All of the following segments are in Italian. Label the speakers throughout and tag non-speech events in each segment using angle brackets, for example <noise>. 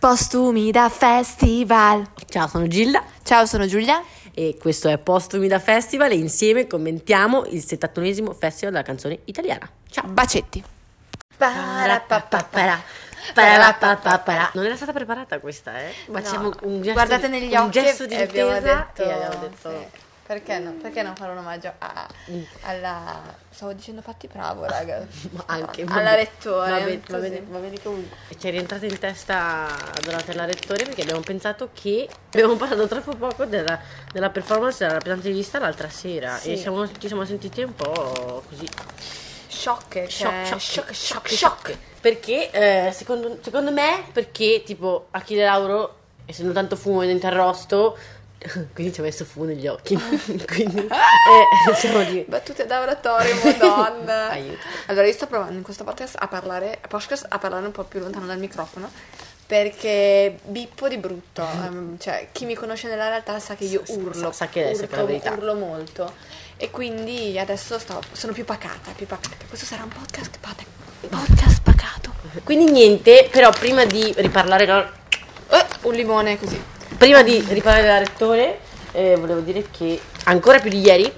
Speaker 1: Postumi da Festival.
Speaker 2: Ciao, sono Gilda
Speaker 1: Ciao, sono Giulia.
Speaker 2: e questo è Postumi da Festival e insieme commentiamo il 71esimo Festival della canzone italiana.
Speaker 1: Ciao. Bacetti.
Speaker 2: Parapapapara, parapapapara. Non era stata preparata questa, eh? Facciamo
Speaker 3: No,
Speaker 2: un gesto,
Speaker 3: guardate negli
Speaker 2: un
Speaker 3: occhi
Speaker 2: gesto di
Speaker 3: e abbiamo
Speaker 2: intesa
Speaker 3: detto,
Speaker 2: e abbiamo detto
Speaker 3: sì. Perché, no? Perché non fare un omaggio a- alla... Stavo dicendo fatti bravo, raga. <laughs>
Speaker 2: Ma anche
Speaker 3: alla
Speaker 2: vabbè.
Speaker 3: lettore.
Speaker 2: Va bene, va bene, va bene comunque. Ci è rientrata in testa Donatella Rettore perché abbiamo pensato che abbiamo parlato troppo poco della, della performance della rappresentante l'altra sera
Speaker 3: Sì.
Speaker 2: e siamo- ci siamo sentiti un po' così shock, shock,
Speaker 3: shock, shock,
Speaker 2: shock,
Speaker 3: shock.
Speaker 2: Perché eh, secondo, secondo me, perché tipo Achille Lauro, essendo tanto fumo dentro arrosto, <laughs> quindi ci ha messo fumo negli occhi. <laughs> quindi eh, <laughs> siamo di...
Speaker 3: Battute da oratorio, madonna.
Speaker 2: Aiuto.
Speaker 3: Allora, io sto provando in questo podcast a parlare, podcast a parlare un po' più lontano dal microfono. Perché bippo di brutto, ehm, cioè chi mi conosce nella realtà sa che io
Speaker 2: Sa-
Speaker 3: urlo,
Speaker 2: sa che adesso è
Speaker 3: urlo,
Speaker 2: la verità.
Speaker 3: urlo molto e quindi adesso sto- sono più pacata, più pacata. Questo sarà un podcast, podcast pacato.
Speaker 2: Quindi niente, però prima di riparlare, no,
Speaker 3: Eh, un limone così.
Speaker 2: Prima di riparlare della Rettore, eh, volevo dire che ancora più di ieri,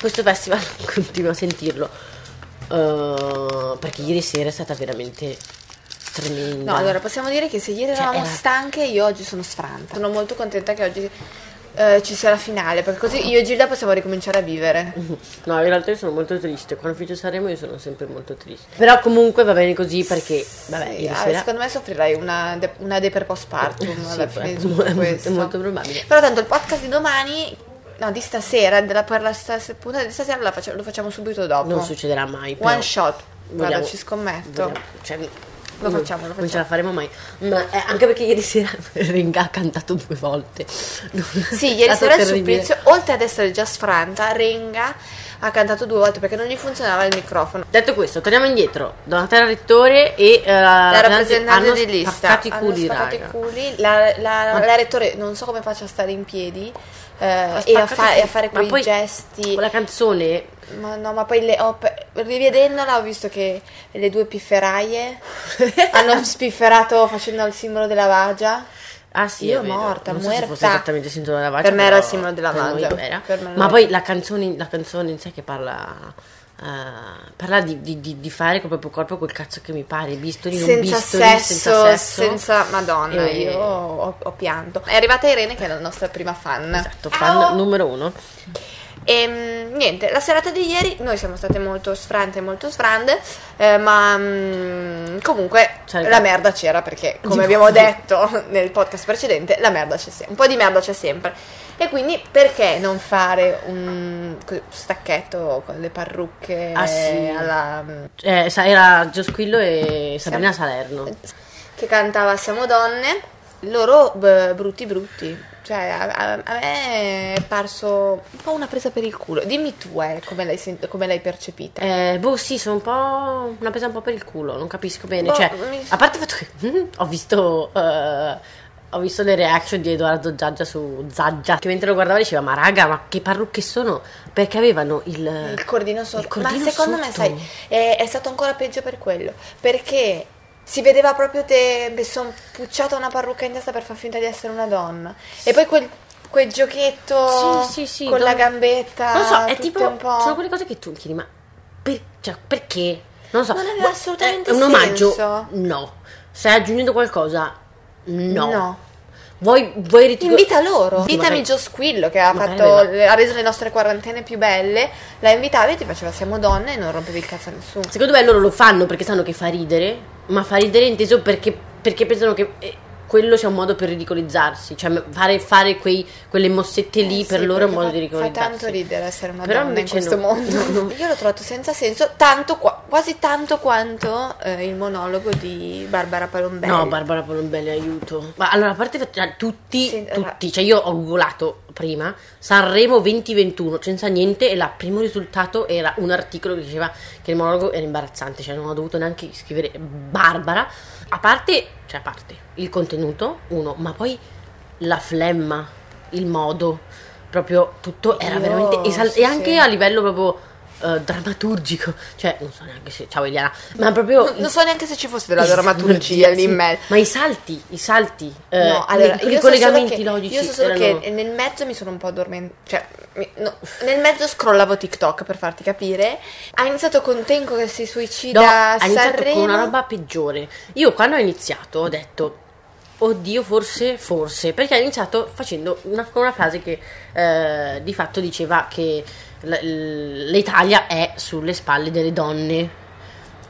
Speaker 2: questo festival <laughs> continuo a sentirlo. eh, perché ieri sera è stata veramente tremenda.
Speaker 3: No, allora possiamo dire che se ieri
Speaker 2: Cioè,
Speaker 3: eravamo
Speaker 2: era-
Speaker 3: stanche, io oggi sono sfranta. Sono molto contenta che oggi eh, ci sia la finale, perché così io e Gilda possiamo ricominciare a vivere. <laughs>
Speaker 2: No, in realtà io sono molto triste. Quando finisce Sanremo io sono sempre molto triste. Però comunque va bene così perché, vabbè,
Speaker 3: Sì,
Speaker 2: ieri
Speaker 3: ah,
Speaker 2: sera...
Speaker 3: Secondo me soffrirai una, de- una deper postpartum <laughs> alla
Speaker 2: è
Speaker 3: fine di
Speaker 2: mo-
Speaker 3: tutto
Speaker 2: è molto-
Speaker 3: questo.
Speaker 2: è molto probabile.
Speaker 3: Però tanto il podcast di domani, no, di stasera, della, per la stas- puntata di stasera la faccia- lo facciamo subito dopo.
Speaker 2: Non succederà mai. però
Speaker 3: One shot. Guarda,
Speaker 2: vogliamo-
Speaker 3: ci scommetto.
Speaker 2: vogliamo- cioè,
Speaker 3: Lo
Speaker 2: non-
Speaker 3: facciamo, lo
Speaker 2: Non ce
Speaker 3: facciamo.
Speaker 2: la faremo mai. Ma eh, anche perché ieri <laughs> sera Renga ha cantato due volte.
Speaker 3: Sì, ieri sera il supplizio, oltre ad essere già sfranta, Renga ha cantato due volte perché non gli funzionava il microfono.
Speaker 2: Detto questo, torniamo indietro. Donatella Rettore e eh,
Speaker 3: La rappresentante
Speaker 2: hanno
Speaker 3: di lista
Speaker 2: i
Speaker 3: hanno
Speaker 2: culi, raga.
Speaker 3: i culi. La, la- la rettore non so come faccia a stare in piedi eh, e, a fa- e a fare quei
Speaker 2: poi
Speaker 3: gesti.
Speaker 2: Quella canzone
Speaker 3: Ma no, ma poi le ho pe- rivedendola ho visto che le due pifferaie <laughs> hanno spifferato facendo il simbolo della vagia.
Speaker 2: Ah sì,
Speaker 3: Io morta,
Speaker 2: non so se
Speaker 3: muerta.
Speaker 2: fosse esattamente il simbolo della vagia.
Speaker 3: Per me era il simbolo della vagia.
Speaker 2: Ma poi la canzone, la canzone in sé che parla... eh, parla di, di- di- fare col proprio corpo quel cazzo che mi pare, bisturi, non
Speaker 3: Senza
Speaker 2: bisturi,
Speaker 3: sesso,
Speaker 2: senza
Speaker 3: senza,
Speaker 2: sesso.
Speaker 3: Madonna,
Speaker 2: E-
Speaker 3: io ho, ho pianto. È arrivata Irene che è la nostra prima fan.
Speaker 2: Esatto, fan numero uno.
Speaker 3: E mm, niente, la serata di ieri noi siamo state molto sfrante e molto sfrande, eh, ma mm, comunque
Speaker 2: Cioè,
Speaker 3: la merda c'era perché, come abbiamo detto <laughs> nel podcast precedente, la merda c'è sempre, un po' di merda c'è sempre. E quindi perché non fare un stacchetto con le parrucche
Speaker 2: Ah, sì.
Speaker 3: alla,
Speaker 2: Eh, era Gio Squillo e Sabrina Salerno.
Speaker 3: che cantava Siamo donne, loro b- brutti brutti. Cioè, a, a- me è parso un po' una presa per il culo. Dimmi tu, eh, come l'hai, sent- come l'hai percepita.
Speaker 2: Eh, boh, sì, sono un po'. Una presa un po' per il culo, non capisco bene.
Speaker 3: Boh,
Speaker 2: cioè,
Speaker 3: mi-
Speaker 2: a parte il fatto che <laughs> ho visto. eh, ho visto le reaction di Edoardo Giaggia su Zaggia che mentre lo guardava diceva ma raga ma che parrucche sono perché avevano il,
Speaker 3: Il cordino sotto.
Speaker 2: il cordino
Speaker 3: Ma secondo me,
Speaker 2: sotto.
Speaker 3: sai, è, è stato ancora peggio per quello. Perché si vedeva proprio te son pucciata una parrucca in testa per far finta di essere una donna. E poi quel, quel giochetto
Speaker 2: Sì, sì, sì,
Speaker 3: con
Speaker 2: no.
Speaker 3: la gambetta.
Speaker 2: non so è tipo
Speaker 3: un po'.
Speaker 2: sono quelle cose che tu chiedi ma per- cioè, perché non so
Speaker 3: Non aveva assolutamente
Speaker 2: è un omaggio
Speaker 3: senso.
Speaker 2: no stai aggiungendo qualcosa no,
Speaker 3: No.
Speaker 2: Vuoi, vuoi ritirare
Speaker 3: Invita loro, invitami Gio Squillo che ha, fatto, ha reso le nostre quarantene più belle. La invitavi e ti faceva siamo donne e non rompevi il cazzo a nessuno.
Speaker 2: Secondo me loro lo fanno perché sanno che fa ridere, ma fa ridere inteso perché, perché pensano che eh, quello sia un modo per ridicolizzarsi, cioè fare, fare quei- quelle mossette lì
Speaker 3: Eh
Speaker 2: per
Speaker 3: sì,
Speaker 2: loro è un modo di
Speaker 3: fa, fa
Speaker 2: ridicolizzarsi.
Speaker 3: tanto ridere essere una
Speaker 2: Però
Speaker 3: donna in questo
Speaker 2: no.
Speaker 3: mondo.
Speaker 2: No, no.
Speaker 3: Io l'ho trovato senza senso, tanto qua- quasi tanto quanto eh, il monologo di Barbara Palombelli.
Speaker 2: No, Barbara Polombelli, aiuto. Ma allora, a parte cioè, tutti,
Speaker 3: Sì,
Speaker 2: tutti, cioè io ho googolato prima Sanremo 2021, senza niente, e il primo risultato era un articolo che diceva che il monologo era imbarazzante, cioè non ho dovuto neanche scrivere Barbara. A parte, cioè a parte il contenuto, uno, ma poi la flemma, il modo, proprio tutto era
Speaker 3: Io-
Speaker 2: veramente esal-
Speaker 3: sì,
Speaker 2: e anche
Speaker 3: sì.
Speaker 2: a livello proprio eh, drammaturgico, cioè non so neanche se, ciao Eliana, ma proprio...
Speaker 3: Non, non so neanche se ci fosse della drammaturgia lì in mezzo.
Speaker 2: Ma i salti, i salti, eh,
Speaker 3: No, allora,
Speaker 2: i, i
Speaker 3: so
Speaker 2: collegamenti
Speaker 3: che,
Speaker 2: logici
Speaker 3: Io so solo
Speaker 2: erano-
Speaker 3: che nel mezzo mi sono un po' addormentata. Cioè, mi- no, nel mezzo scrollavo TikTok per farti capire. Ha iniziato con Tenco che si suicida
Speaker 2: No,
Speaker 3: a
Speaker 2: ha iniziato
Speaker 3: Sanremo.
Speaker 2: con una roba peggiore. Io quando ho iniziato ho detto, oddio, forse, forse, perché ha iniziato facendo una, una frase che eh, di fatto diceva che l'Italia è sulle spalle delle donne.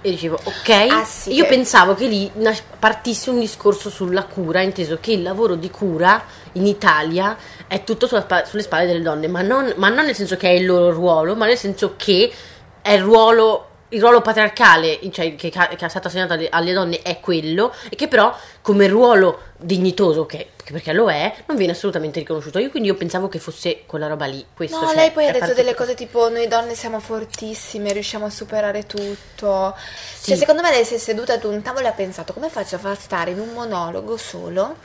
Speaker 2: E dicevo, ok,
Speaker 3: Ah, sì,
Speaker 2: io
Speaker 3: che-
Speaker 2: pensavo che lì partisse un discorso sulla cura, inteso che il lavoro di cura in Italia è tutto sulla sulle spalle delle donne, ma non, ma non nel senso che è il loro ruolo, ma nel senso che è il ruolo, il ruolo patriarcale, cioè che, che è stato assegnato alle, alle donne è quello, e che però come ruolo dignitoso, che, che perché lo è, non viene assolutamente riconosciuto. Io quindi io pensavo che fosse quella roba lì. Questo,
Speaker 3: No,
Speaker 2: cioè,
Speaker 3: lei poi ha detto delle cose tipo noi donne siamo fortissime, riusciamo a superare tutto.
Speaker 2: Sì.
Speaker 3: Cioè, secondo me lei si è seduta ad un tavolo e ha pensato come faccio a far stare in un monologo solo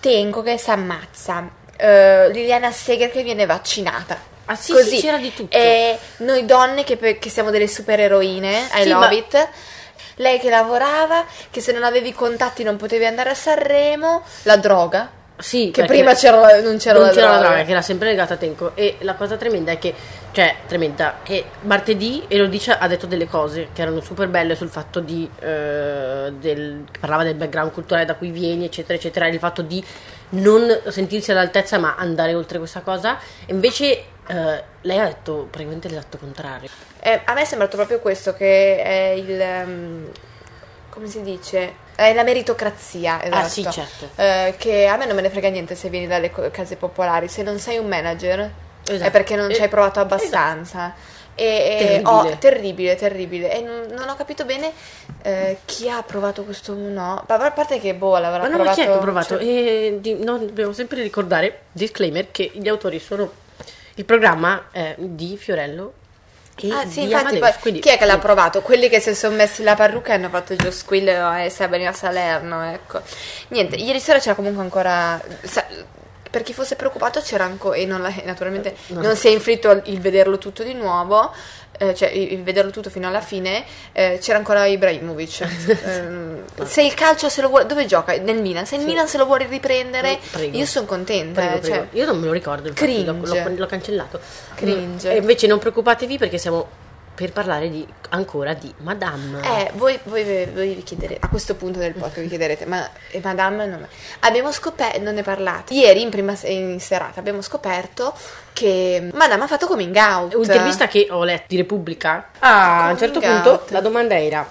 Speaker 3: Tenco che si ammazza, eh, Liliana Seger che viene vaccinata.
Speaker 2: Ah, sì,
Speaker 3: Così.
Speaker 2: sì, c'era di tutto.
Speaker 3: E noi donne che, che siamo delle supereroine, I
Speaker 2: Sì,
Speaker 3: love
Speaker 2: ma-
Speaker 3: it. Lei che lavorava, che se non avevi contatti non potevi andare a Sanremo, la droga.
Speaker 2: Sì,
Speaker 3: Che prima c'era la- non c'era
Speaker 2: non
Speaker 3: la
Speaker 2: c'era la
Speaker 3: droga.
Speaker 2: droga, che era sempre legata a Tenco. E la cosa tremenda è che, cioè, tremenda, che martedì Elodice ha detto delle cose che erano super belle sul fatto di. eh, del, parlava del background culturale da cui vieni, eccetera, eccetera, e il fatto di non sentirsi all'altezza ma andare oltre questa cosa. E invece eh, lei ha detto praticamente l'esatto contrario.
Speaker 3: Eh, a me è sembrato proprio questo, che è il... ehm, come si dice? È la meritocrazia, esatto.
Speaker 2: Ah, sì, certo.
Speaker 3: Eh, che a me non me ne frega niente se vieni dalle case popolari, se non sei un manager è
Speaker 2: Esatto.
Speaker 3: perché non ci hai
Speaker 2: Eh,
Speaker 3: provato abbastanza. E, e-
Speaker 2: Terribile.
Speaker 3: oh, terribile, terribile. E non, non ho capito bene eh, chi ha provato questo no. Ma a parte che boh, l'avrà
Speaker 2: Ma no, ma
Speaker 3: provato.
Speaker 2: chi è che ha provato?
Speaker 3: cioè-
Speaker 2: E di- no, dobbiamo sempre ricordare, disclaimer, che gli autori sono. Il programma è di Fiorello e
Speaker 3: Ah sì, infatti
Speaker 2: Amadeus,
Speaker 3: poi,
Speaker 2: quindi-
Speaker 3: chi è che l'ha provato? Quelli che si sono messi la parrucca e hanno fatto Gio Squill e Sabrina Salerno, ecco. Niente, ieri sera c'era comunque ancora... sa- per chi fosse preoccupato c'era ancora... E non la- naturalmente
Speaker 2: No.
Speaker 3: non si è inflitto il, il vederlo tutto di nuovo, eh, cioè il, vederlo tutto fino alla fine, eh, c'era ancora Ibrahimovic. <laughs> Ehm, se il calcio se lo vuole... Dove gioca? Nel Milan. Se il
Speaker 2: Sì.
Speaker 3: Milan se lo vuole riprendere,
Speaker 2: Prego.
Speaker 3: io sono contenta.
Speaker 2: Prego,
Speaker 3: eh,
Speaker 2: prego.
Speaker 3: cioè,
Speaker 2: Io non me lo ricordo, infatti, l'ho, l'ho- l'ho cancellato.
Speaker 3: Cringe.
Speaker 2: E invece non preoccupatevi perché siamo per parlare di, ancora di Madame.
Speaker 3: Eh, voi, voi, voi vi chiederete, a questo punto del podcast vi chiederete, ma eh, Madame non, abbiamo scoperto, non ne parlate, ieri in prima in serata abbiamo scoperto che Madame ha fatto coming out.
Speaker 2: Un'intervista che ho letto di Repubblica. Ah, a un certo
Speaker 3: Coming
Speaker 2: punto
Speaker 3: out.
Speaker 2: la domanda era...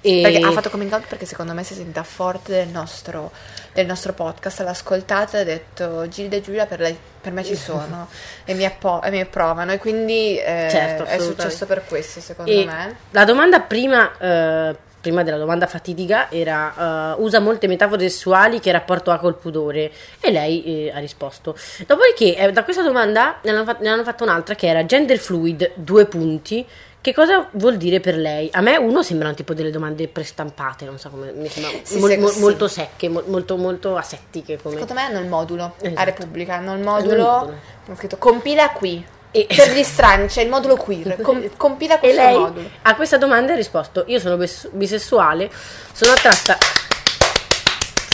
Speaker 2: e-
Speaker 3: Perché ha fatto coming out perché secondo me si è sentita forte del nostro, del nostro podcast, l'ha ascoltata e ha detto Gilda e Giulia per, lei- per me ci sono e mi, appo- e mi approvano e quindi eh,
Speaker 2: Certo,
Speaker 3: è successo per questo secondo
Speaker 2: E
Speaker 3: me.
Speaker 2: La domanda prima, eh, prima della domanda fatidica era eh, usa molte metafore sessuali che rapporto ha col pudore e lei eh, ha risposto. Dopodiché eh, da questa domanda ne hanno, fat- ne hanno fatto un'altra che era gender fluid, due punti. Che cosa vuol dire per lei? A me uno sembrano tipo delle domande prestampate, non so come mi sembra
Speaker 3: Sì,
Speaker 2: mol-
Speaker 3: sì,
Speaker 2: mo-
Speaker 3: sì.
Speaker 2: molto secche, mo- molto molto asettiche come
Speaker 3: Secondo me hanno il modulo
Speaker 2: Esatto.
Speaker 3: a Repubblica, hanno il
Speaker 2: Hanno il
Speaker 3: modulo, ho scritto compila qui.
Speaker 2: E-
Speaker 3: Per gli strani c'è il modulo queer, com- <laughs> compila
Speaker 2: E
Speaker 3: questo
Speaker 2: lei
Speaker 3: modulo.
Speaker 2: a questa domanda ha risposto: Io sono bis- bisessuale, sono attratta.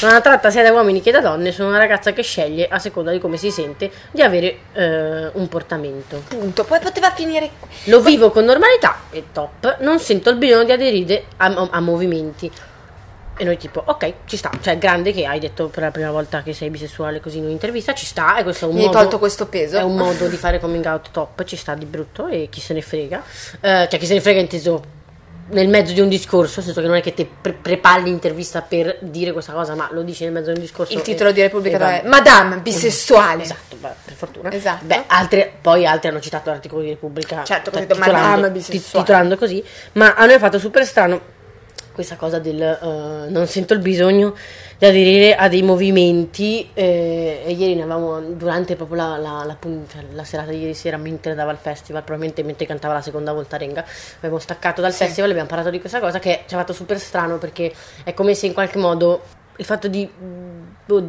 Speaker 2: Sono attratta sia da uomini che da donne, sono una ragazza che sceglie, a seconda di come si sente, di avere eh, un portamento.
Speaker 3: Punto. Poi poteva finire.
Speaker 2: Lo vivo con normalità e top, non sento il bisogno di aderire a, a movimenti. E noi tipo, ok, ci sta, cioè grande che hai detto per la prima volta che sei bisessuale così in un'intervista, ci sta, e questo è un
Speaker 3: Mi hai
Speaker 2: modo...
Speaker 3: tolto questo peso.
Speaker 2: È un modo di fare coming out top, ci sta di brutto e chi se ne frega. Eh, cioè chi se ne frega inteso nel mezzo di un discorso, nel senso che non è che te pre- prepari l'intervista per dire questa cosa, ma lo dici nel mezzo di un discorso.
Speaker 3: Il
Speaker 2: e-
Speaker 3: titolo di Repubblica
Speaker 2: e
Speaker 3: è Madame bisessuale.
Speaker 2: Esatto, beh, per fortuna.
Speaker 3: Esatto.
Speaker 2: Beh, altre, poi altri hanno citato l'articolo di Repubblica.
Speaker 3: Certo, capito,
Speaker 2: titolando-
Speaker 3: Madame bisessuale.
Speaker 2: Titolando così, ma a noi ha fatto super strano questa cosa del eh, non sento il bisogno di aderire a dei movimenti eh, e ieri ne avevamo durante proprio la, la- la cioè, la serata di ieri sera mentre andava al festival probabilmente mentre cantava la seconda volta Renga abbiamo staccato dal
Speaker 3: Sì.
Speaker 2: festival e abbiamo parlato di questa cosa che ci ha fatto super strano perché è come se in qualche modo il fatto di boh,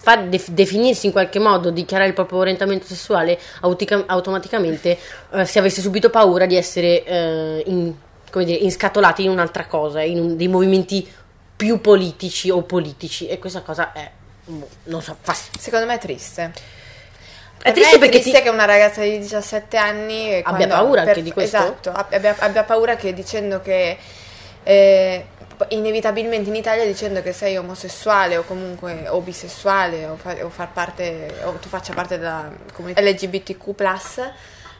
Speaker 2: far def- definirsi in qualche modo, dichiarare il proprio orientamento sessuale, autica- automaticamente eh, si avesse subito paura di essere eh, in- come dire, inscatolati in un'altra cosa, in un- dei movimenti più politici o politici. E questa cosa è, boh, non so, fa
Speaker 3: Secondo me è triste.
Speaker 2: È
Speaker 3: Per
Speaker 2: triste
Speaker 3: me
Speaker 2: perché
Speaker 3: triste
Speaker 2: ti-
Speaker 3: che una ragazza di 17 anni
Speaker 2: Abbia paura
Speaker 3: per-
Speaker 2: anche di questo?
Speaker 3: Esatto, abbia, abbia paura che dicendo che eh, inevitabilmente in Italia dicendo che sei omosessuale o comunque o bisessuale o, fa- o far parte o tu faccia parte della comunità LGBTQ+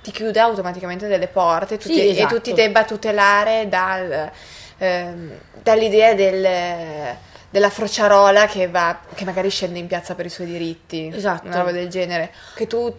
Speaker 3: ti chiude automaticamente delle porte tu
Speaker 2: Sì,
Speaker 3: ti-
Speaker 2: esatto.
Speaker 3: e tu ti debba tutelare dal, ehm, dall'idea del della frociarola che, va, che magari scende in piazza per i suoi diritti,
Speaker 2: Esatto.
Speaker 3: una roba del genere. Che tu,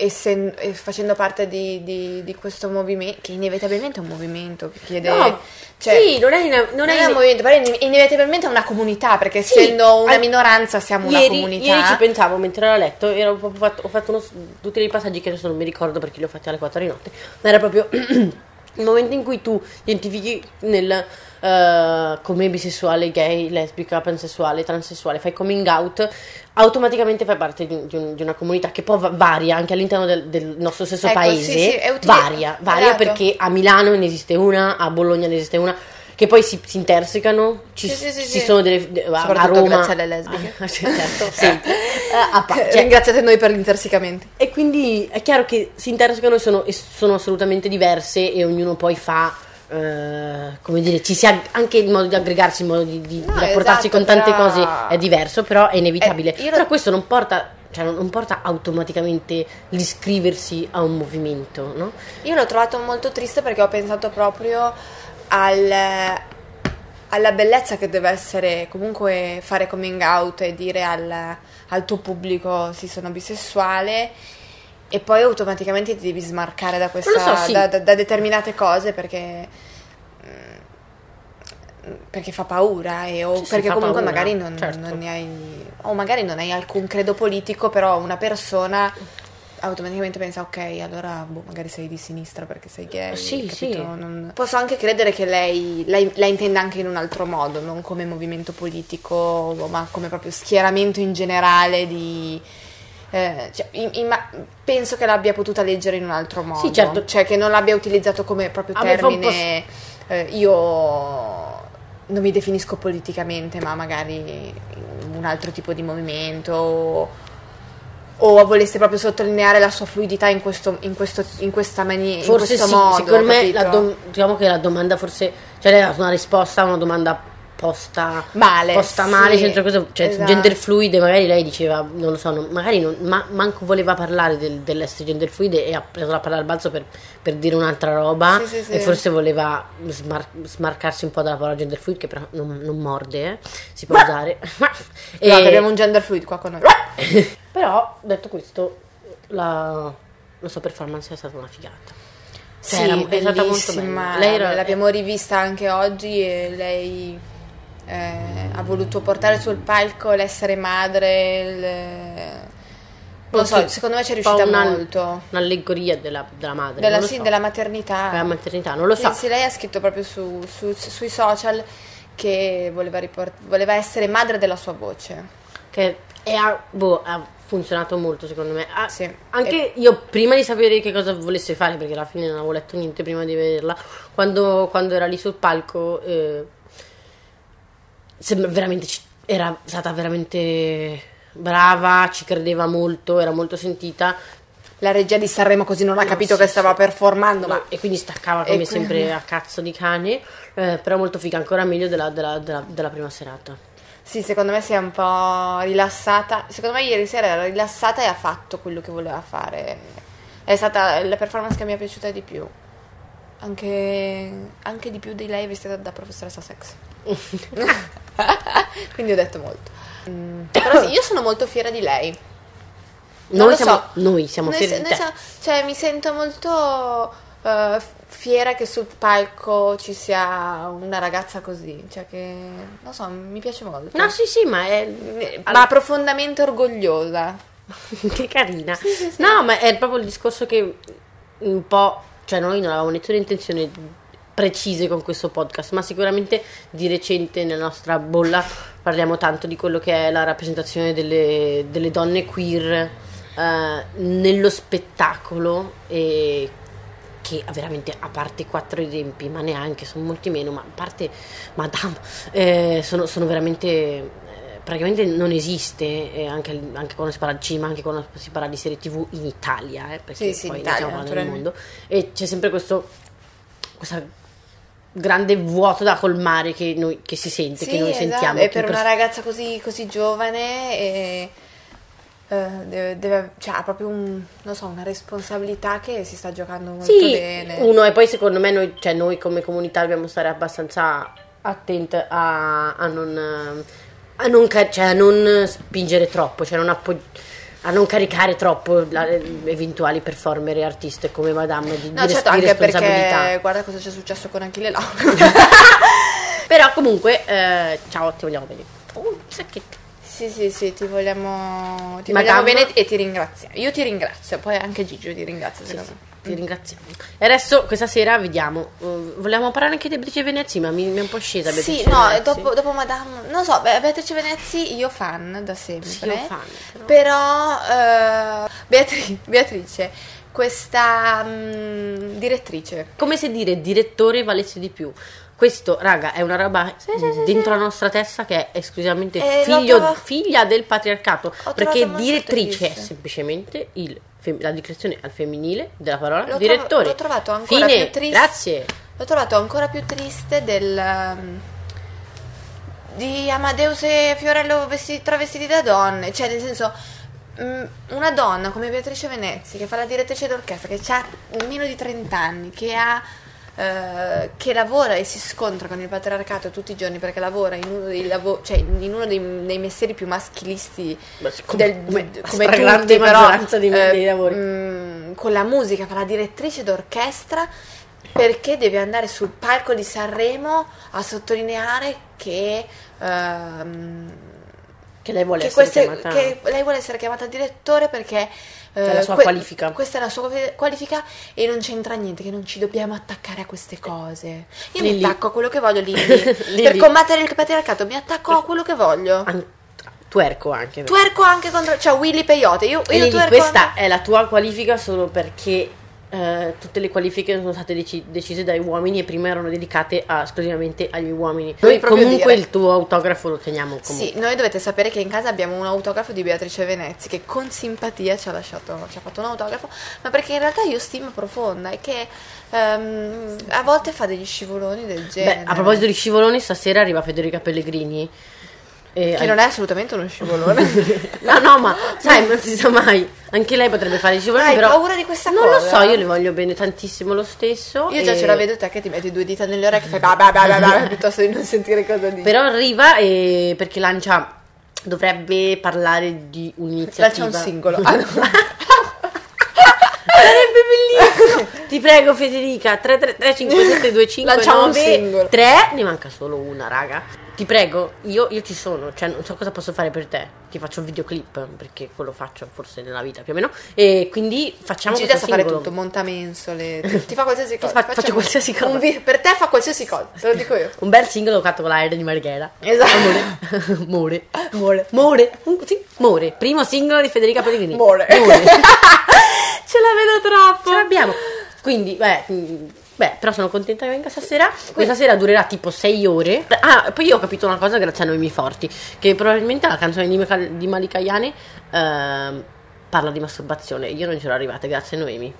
Speaker 3: essen- eh, facendo parte di, di- di questo movimento, che inevitabilmente è un movimento che chiede...
Speaker 2: No,
Speaker 3: cioè,
Speaker 2: sì, non è, in- non
Speaker 3: non
Speaker 2: è
Speaker 3: è un movimento, però in- inevitabilmente è una comunità, perché
Speaker 2: Sì,
Speaker 3: essendo una
Speaker 2: al-
Speaker 3: minoranza siamo una
Speaker 2: ieri,
Speaker 3: comunità.
Speaker 2: Ieri ci pensavo mentre ero a letto, ero fatto- ho fatto uno, tutti dei passaggi che adesso non mi ricordo perché li ho fatti alle 4 di notte, ma era proprio <clears throat> il momento in cui tu identifichi nel, eh, come bisessuale, gay, lesbica, pansessuale, transessuale, fai coming out, automaticamente fai parte di, di un- di una comunità che poi va- varia anche all'interno del, del nostro stesso
Speaker 3: Ecco, sì,
Speaker 2: paese,
Speaker 3: sì, è utile-
Speaker 2: varia, varia
Speaker 3: esatto.
Speaker 2: perché a Milano ne esiste una, a Bologna ne esiste una. Che poi si, si intersecano, ci,
Speaker 3: Sì, sì, sì, sì.
Speaker 2: sono delle. de- a- a Roma.
Speaker 3: grazie alle lesbiche.
Speaker 2: Ah, <laughs> sì, certo, <laughs> sempre. Eh, a pa- cioè,
Speaker 3: Ringraziate noi per l'intersicamento.
Speaker 2: e quindi è chiaro che si intersecano e sono, e sono assolutamente diverse e ognuno poi fa, eh, come dire, ci si ag- anche il modo di aggregarsi, il modo di, di-
Speaker 3: No,
Speaker 2: rapportarsi
Speaker 3: esatto,
Speaker 2: con tante
Speaker 3: però-
Speaker 2: cose è diverso, però è inevitabile.
Speaker 3: Eh, io
Speaker 2: Però questo non porta, cioè non, non porta automaticamente l'iscriversi a un movimento, no?
Speaker 3: Io l'ho trovato molto triste perché ho pensato proprio al- alla bellezza che deve essere comunque fare coming out e dire al, al tuo pubblico sì sono bisessuale e poi automaticamente ti devi smarcare da, questa,
Speaker 2: so, sì.
Speaker 3: da, da- da determinate cose perché mm, perché fa paura e, o
Speaker 2: Sì,
Speaker 3: perché comunque
Speaker 2: paura,
Speaker 3: magari non,
Speaker 2: certo.
Speaker 3: non ne hai o magari non hai alcun credo politico però una persona automaticamente pensa ok allora boh, magari sei di sinistra perché sei gay
Speaker 2: Sì, sì.
Speaker 3: Non- posso anche credere che lei la, la intenda anche in un altro modo non come movimento politico ma come proprio schieramento in generale di eh, cioè, in- in- penso che l'abbia potuta leggere in un altro modo
Speaker 2: certo.
Speaker 3: cioè che non l'abbia utilizzato come proprio
Speaker 2: A me fa un po'
Speaker 3: termine eh, io non mi definisco politicamente, ma magari un altro tipo di movimento o, o volesse proprio sottolineare la sua fluidità in, questo, in, questo, in questa maniera, in
Speaker 2: Forse
Speaker 3: questo
Speaker 2: sì,
Speaker 3: modo.
Speaker 2: secondo me dom- diciamo che la domanda forse, cioè lei ha dato una risposta a una domanda posta
Speaker 3: Male,
Speaker 2: posta
Speaker 3: sì,
Speaker 2: male, senza questo, cioè
Speaker 3: esatto.
Speaker 2: gender fluide, magari lei diceva, non lo so, non- magari non, ma- manco voleva parlare del- dell'essere gender fluide e ha preso la palla al balzo per, per dire un'altra roba
Speaker 3: Sì, sì, sì.
Speaker 2: e forse voleva smar- smarcarsi un po' dalla parola gender fluid che però non, non morde, eh. si può usare.
Speaker 3: Guarda,
Speaker 2: E-
Speaker 3: abbiamo un gender fluid qua con noi. <laughs>
Speaker 2: però detto questo, la, la sua performance è stata una figata.
Speaker 3: Sì,
Speaker 2: Cioè, era- è stata molto bella. Lei era-
Speaker 3: L'abbiamo rivista anche oggi e lei eh, ha voluto portare sul palco l'essere madre. il- Non lo so,
Speaker 2: Sì,
Speaker 3: secondo me ci è riuscita
Speaker 2: una-
Speaker 3: molto.
Speaker 2: Un'allegoria della, della madre.
Speaker 3: Della, sì,
Speaker 2: so.
Speaker 3: della maternità.
Speaker 2: Della maternità, non lo so.
Speaker 3: Sì, lei ha scritto proprio su- su- sui social che voleva, riport- voleva essere madre della sua voce.
Speaker 2: Che è, ha, boh, ha funzionato molto secondo me. Ha-
Speaker 3: Sì.
Speaker 2: Anche io prima di sapere che cosa volesse fare, perché alla fine non avevo letto niente prima di vederla, quando, quando era lì sul palco, eh, sembra veramente era stata veramente brava, ci credeva molto, era molto sentita.
Speaker 3: La regia di Sanremo così non ha
Speaker 2: No,
Speaker 3: capito
Speaker 2: sì,
Speaker 3: che stava
Speaker 2: sì.
Speaker 3: performando, ma
Speaker 2: e quindi staccava
Speaker 3: E
Speaker 2: come
Speaker 3: quindi-
Speaker 2: sempre a cazzo di cane, eh, però molto figa, ancora meglio della, della- della- della prima serata.
Speaker 3: sì, secondo me si è un po' rilassata. Secondo me ieri sera era rilassata e ha fatto quello che voleva fare. È stata la performance che mi è piaciuta di più. Anche, anche di più di lei vestita da professoressa sex. <laughs> Quindi ho detto molto. Mm, Però sì, io sono molto fiera di lei. Non
Speaker 2: Noi
Speaker 3: lo
Speaker 2: siamo,
Speaker 3: so.
Speaker 2: noi siamo
Speaker 3: Noi
Speaker 2: fieri di te.
Speaker 3: siamo- cioè, mi sento molto eh, fiera che sul palco ci sia una ragazza così. Cioè, che non so, mi piace molto.
Speaker 2: No, sì, sì, ma è.
Speaker 3: Ma profondamente orgogliosa. <laughs>
Speaker 2: che carina. No, ma è proprio il discorso che un po'. Cioè, noi non avevamo nessuna intenzione precise con questo podcast, ma sicuramente di recente nella nostra bolla parliamo tanto di quello che è la rappresentazione delle, delle donne queer eh, nello spettacolo e che veramente a parte quattro esempi, ma neanche, sono molti meno, ma a parte Madame, eh, sono, sono veramente praticamente non esiste eh, anche, anche quando si parla di cinema, anche quando si parla di serie tv in Italia, eh, perché
Speaker 3: Sì, sì, in
Speaker 2: poi
Speaker 3: Italia,
Speaker 2: diciamo nel mondo, e c'è sempre questo questa grande vuoto da colmare che, noi, che si sente, che noi
Speaker 3: esatto,
Speaker 2: sentiamo.
Speaker 3: E per
Speaker 2: pers-
Speaker 3: una ragazza così, così giovane e, eh, deve, deve- cioè, ha proprio un, non so, una responsabilità che si sta giocando molto
Speaker 2: Sì,
Speaker 3: bene.
Speaker 2: uno e poi secondo me noi, cioè noi come comunità dobbiamo stare abbastanza attenti a, a non, a, non ca- cioè a non spingere troppo, cioè non appo- a non caricare troppo la- eventuali performer e artiste come Madame di,
Speaker 3: No,
Speaker 2: di,
Speaker 3: certo,
Speaker 2: di
Speaker 3: anche
Speaker 2: responsabilità.
Speaker 3: perché guarda cosa c'è successo con Achille Lauro. <laughs>
Speaker 2: Però comunque, eh, ciao, ti vogliamo bene. Oh, che-
Speaker 3: sì, sì, sì, ti vogliamo, ti vogliamo bene e ti ringraziamo. Io ti ringrazio, poi anche Gigio ti ringrazio,
Speaker 2: Sì,
Speaker 3: secondo
Speaker 2: sì,
Speaker 3: me.
Speaker 2: ti ringraziamo. E adesso questa sera vediamo. eh, vogliamo parlare anche di Beatrice Venezzi, ma mi, mi è un po' scesa Beatrice
Speaker 3: Sì, no,
Speaker 2: Venezzi.
Speaker 3: dopo, dopo Madame, non so, Beatrice Venezzi io fan da sempre.
Speaker 2: Sì, io fan, però.
Speaker 3: Però, eh, Beatri- Beatrice, questa mm, direttrice.
Speaker 2: Come se dire direttore valesse di più. Questo, raga, è una roba dentro la nostra testa che è esclusivamente
Speaker 3: Eh,
Speaker 2: figlio-
Speaker 3: trovato-
Speaker 2: figlia del patriarcato.
Speaker 3: Ho
Speaker 2: Perché direttrice è semplicemente il la declinazione al femminile della parola
Speaker 3: L'ho
Speaker 2: direttore.
Speaker 3: l'ho trovato ancora
Speaker 2: Fine,
Speaker 3: più triste.
Speaker 2: grazie.
Speaker 3: L'ho trovato ancora più triste del um, di Amadeus e Fiorello vestiti, travestiti da donne, cioè nel senso mm, una donna come Beatrice Venezzi che fa la direttrice d'orchestra, che ha meno di 30 anni, che ha eh, che lavora e si scontra con il patriarcato tutti i giorni perché lavora in uno dei, lavo- cioè in uno dei, dei mestieri più maschilisti
Speaker 2: Beh, come-
Speaker 3: del,
Speaker 2: come
Speaker 3: come tutti, però,
Speaker 2: dei- dei lavori.
Speaker 3: mm, con la musica, fa la direttrice d'orchestra perché deve andare sul palco di Sanremo a sottolineare che, ehm,
Speaker 2: Che lei vuole
Speaker 3: che,
Speaker 2: essere
Speaker 3: queste-
Speaker 2: chiamata.
Speaker 3: che lei vuole essere chiamata direttore perché eh,
Speaker 2: la sua qualifica.
Speaker 3: Questa è la sua qualifica e non c'entra niente, che non ci dobbiamo attaccare a queste cose. Io
Speaker 2: Lì,
Speaker 3: mi
Speaker 2: lì.
Speaker 3: attacco a quello che voglio lì. <laughs>
Speaker 2: Lì,
Speaker 3: per combattere il patriarcato mi attacco a quello che voglio.
Speaker 2: An- tuerco anche.
Speaker 3: Tuerco anche contro... Cioè Willy Peyote. Io, io
Speaker 2: Lili,
Speaker 3: tuerco
Speaker 2: questa
Speaker 3: anche-
Speaker 2: è la tua qualifica solo perché eh, tutte le qualifiche sono state deci- decise dai uomini e prima erano dedicate a- esclusivamente agli uomini. Noi comunque
Speaker 3: dire.
Speaker 2: il tuo autografo lo teniamo comunque.
Speaker 3: Sì, noi dovete sapere che in casa abbiamo un autografo di Beatrice Venezzi che con simpatia ci ha lasciato, ci ha fatto un autografo, ma perché in realtà io stimo profonda e che ehm, a volte fa degli scivoloni del genere.
Speaker 2: Beh, a proposito di scivoloni, stasera arriva Federica Pellegrini. E
Speaker 3: Che non è assolutamente uno scivolone. <laughs>
Speaker 2: no, no, ma sai, non si sa mai. Anche lei potrebbe fare i scivoloni,
Speaker 3: Hai
Speaker 2: però
Speaker 3: paura di questa
Speaker 2: non
Speaker 3: cosa?
Speaker 2: lo so, io le voglio bene tantissimo lo stesso.
Speaker 3: Io già
Speaker 2: e-
Speaker 3: ce la vedo te che ti metti due dita nelle orecchie e fai bah bah bah bah <laughs> piuttosto di non sentire cosa dici.
Speaker 2: Però arriva e perché lancia dovrebbe parlare di un'iniziativa.
Speaker 3: Lancia un singolo. Ah, no. <laughs>
Speaker 2: Sarebbe bellissimo. Ti prego Federica, 3535725
Speaker 3: Lanciamo un singolo.
Speaker 2: 3, ne manca solo una, raga. Ti prego, io, io ci sono, cioè non so cosa posso fare per te. Ti faccio un videoclip, perché quello faccio forse nella vita più o meno. E quindi facciamo
Speaker 3: Gilda
Speaker 2: questo
Speaker 3: sa fare
Speaker 2: singolo.
Speaker 3: tutto, monta mensole, ti fa qualsiasi <laughs> cosa.
Speaker 2: fa- faccio qualsiasi cosa.
Speaker 3: vi- per te fa qualsiasi cosa, te lo dico io.
Speaker 2: Un bel singolo fatto con l'aereo di Marghera.
Speaker 3: Esatto.
Speaker 2: Amore. <laughs> More. More. More. Un- sì, More. Primo singolo di Federica Pellegrini.
Speaker 3: More. <laughs>
Speaker 2: Ce la vedo troppo. Ce l'abbiamo. Quindi, beh, mh, beh, però sono contenta che venga stasera. Questa sera durerà tipo 6 ore. Ah, poi io ho capito una cosa grazie a Noemi Forti, che probabilmente la canzone di, di Malika Yane ehm, parla di masturbazione. Io non ce l'ho arrivata, grazie a Noemi.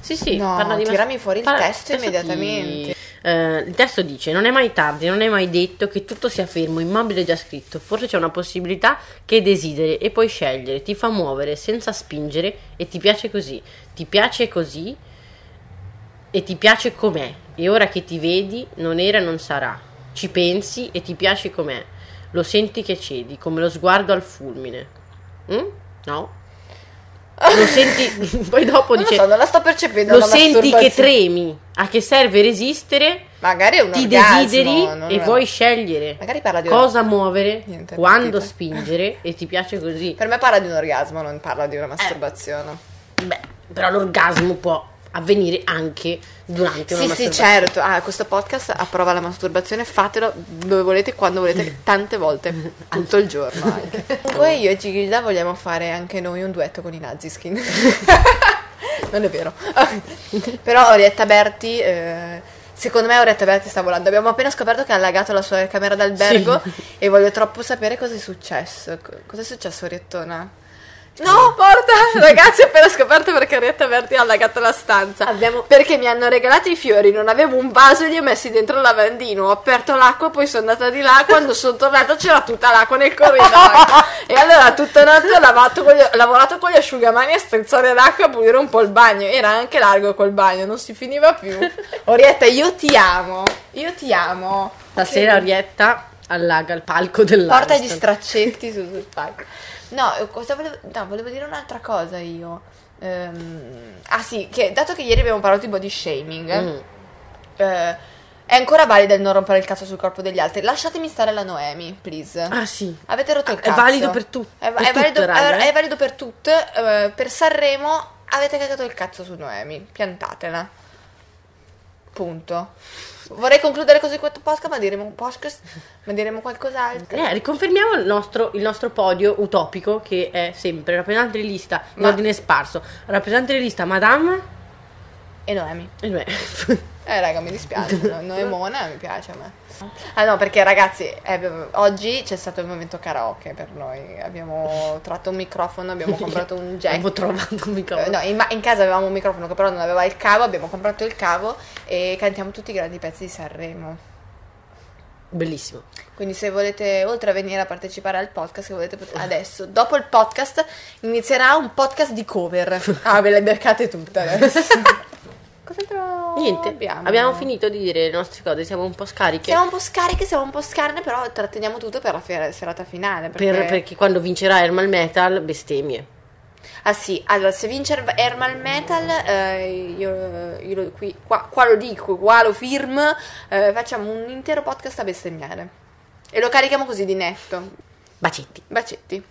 Speaker 2: Sì, sì,
Speaker 3: No,
Speaker 2: parla di mas-
Speaker 3: tirami fuori il
Speaker 2: parla-
Speaker 3: testo immediatamente.
Speaker 2: eh, il testo dice: Non è mai tardi, non è mai detto che tutto sia fermo, immobile già scritto. Forse c'è una possibilità che desideri e puoi scegliere, ti fa muovere senza spingere e ti piace così. Ti piace così e ti piace com'è. E ora che ti vedi, non era e non sarà. Ci pensi e ti piace com'è. Lo senti che cedi, come lo sguardo al fulmine. Mm? No? Lo senti, <laughs> poi dopo
Speaker 3: Non lo
Speaker 2: dice:
Speaker 3: so, non la sto percependo.
Speaker 2: Lo senti che tremi. A che serve resistere?
Speaker 3: Magari è un
Speaker 2: ti
Speaker 3: orgasmo,
Speaker 2: desideri e
Speaker 3: una-
Speaker 2: vuoi scegliere
Speaker 3: Magari parla di
Speaker 2: cosa muovere,
Speaker 3: Niente,
Speaker 2: quando spingere <laughs> e ti piace così.
Speaker 3: Per me parla di un orgasmo, non parla di una masturbazione.
Speaker 2: Beh, però l'orgasmo può avvenire anche durante una
Speaker 3: Sì, sì, certo. Ah, questo podcast approva la masturbazione, fatelo dove volete, quando volete, tante volte, <laughs> tutto il giorno anche. <laughs> Comunque io e Gilda vogliamo fare anche noi un duetto con i Naziskin. <laughs> non è vero. Però Orietta Berti, eh, secondo me Orietta Berti sta volando. Abbiamo appena scoperto che ha allagato la sua camera d'albergo e voglio troppo sapere cosa è successo. Co- Cosa è successo Oriettona? No, porta! Ragazzi, ho appena scoperto perché Orietta Berti ha allagato la stanza.
Speaker 2: Abbiamo-
Speaker 3: Perché mi hanno regalato i fiori, non avevo un vaso e li ho messi dentro il lavandino. Ho aperto l'acqua, poi sono andata di là. Quando sono tornata c'era tutta l'acqua nel corridoio. <laughs> e allora tutta notte ho lavato con gli- ho lavorato con gli asciugamani a strizzare l'acqua e a pulire un po' il bagno. Era anche largo quel bagno, non si finiva più. <laughs> Orietta, io ti amo. Io ti amo.
Speaker 2: Stasera Orietta allaga il palco dell'Ariston.
Speaker 3: Porta gli straccetti su sul palco. No, eh, cosa volevo, no, volevo dire un'altra cosa io. Ehm, ah sì, che dato che ieri abbiamo parlato di body shaming,
Speaker 2: Mm.
Speaker 3: eh, è ancora valido il non rompere il cazzo sul corpo degli altri. Lasciatemi stare la Noemi, please.
Speaker 2: Ah sì.
Speaker 3: Avete rotto il
Speaker 2: È
Speaker 3: cazzo.
Speaker 2: valido per tu-
Speaker 3: È,
Speaker 2: per
Speaker 3: è valido,
Speaker 2: raga,
Speaker 3: è-
Speaker 2: eh.
Speaker 3: è valido per tutte. eh, per Sanremo avete cagato il cazzo su Noemi. Piantatela. Punto. Vorrei concludere così questo podcast, ma diremo podcast, ma diremo qualcos'altro.
Speaker 2: Eh, riconfermiamo il nostro, il nostro podio utopico che è sempre rappresentante di lista in
Speaker 3: Ma-
Speaker 2: ordine sparso, rappresentante di lista Madame
Speaker 3: E Noemi.
Speaker 2: e noi. <laughs>
Speaker 3: Eh raga, mi dispiace, <laughs> no, Noemona mi piace a me. Ah no, perché ragazzi, eh, oggi c'è stato il momento karaoke per noi. Abbiamo <laughs> tratto un microfono, abbiamo comprato un jack.
Speaker 2: Avevo trovato un
Speaker 3: Eh,
Speaker 2: microfono.
Speaker 3: No, in, ma- in casa avevamo un microfono che però non aveva il cavo, abbiamo comprato il cavo e cantiamo tutti i grandi pezzi di Sanremo.
Speaker 2: Bellissimo.
Speaker 3: Quindi se volete, oltre a venire a partecipare al podcast, che volete pot- adesso, dopo il podcast, inizierà un podcast di cover. <laughs> Ah, ve le beccate tutte adesso. Cos'altro
Speaker 2: Niente,
Speaker 3: abbiamo?
Speaker 2: abbiamo finito di dire le nostre cose, siamo un po' scariche.
Speaker 3: Siamo un po' scariche, siamo un po' scarne, però tratteniamo tutto per la fiera- serata finale. Perché...
Speaker 2: Per- perché quando vincerà Hermal Metal, bestemmie.
Speaker 3: Ah sì, allora se vince Hermal Metal, eh, io, io qui, qua, qua lo dico, qua lo firmo, eh, facciamo un intero podcast a bestemmiare. E lo carichiamo così di netto.
Speaker 2: Bacetti.
Speaker 3: Bacetti.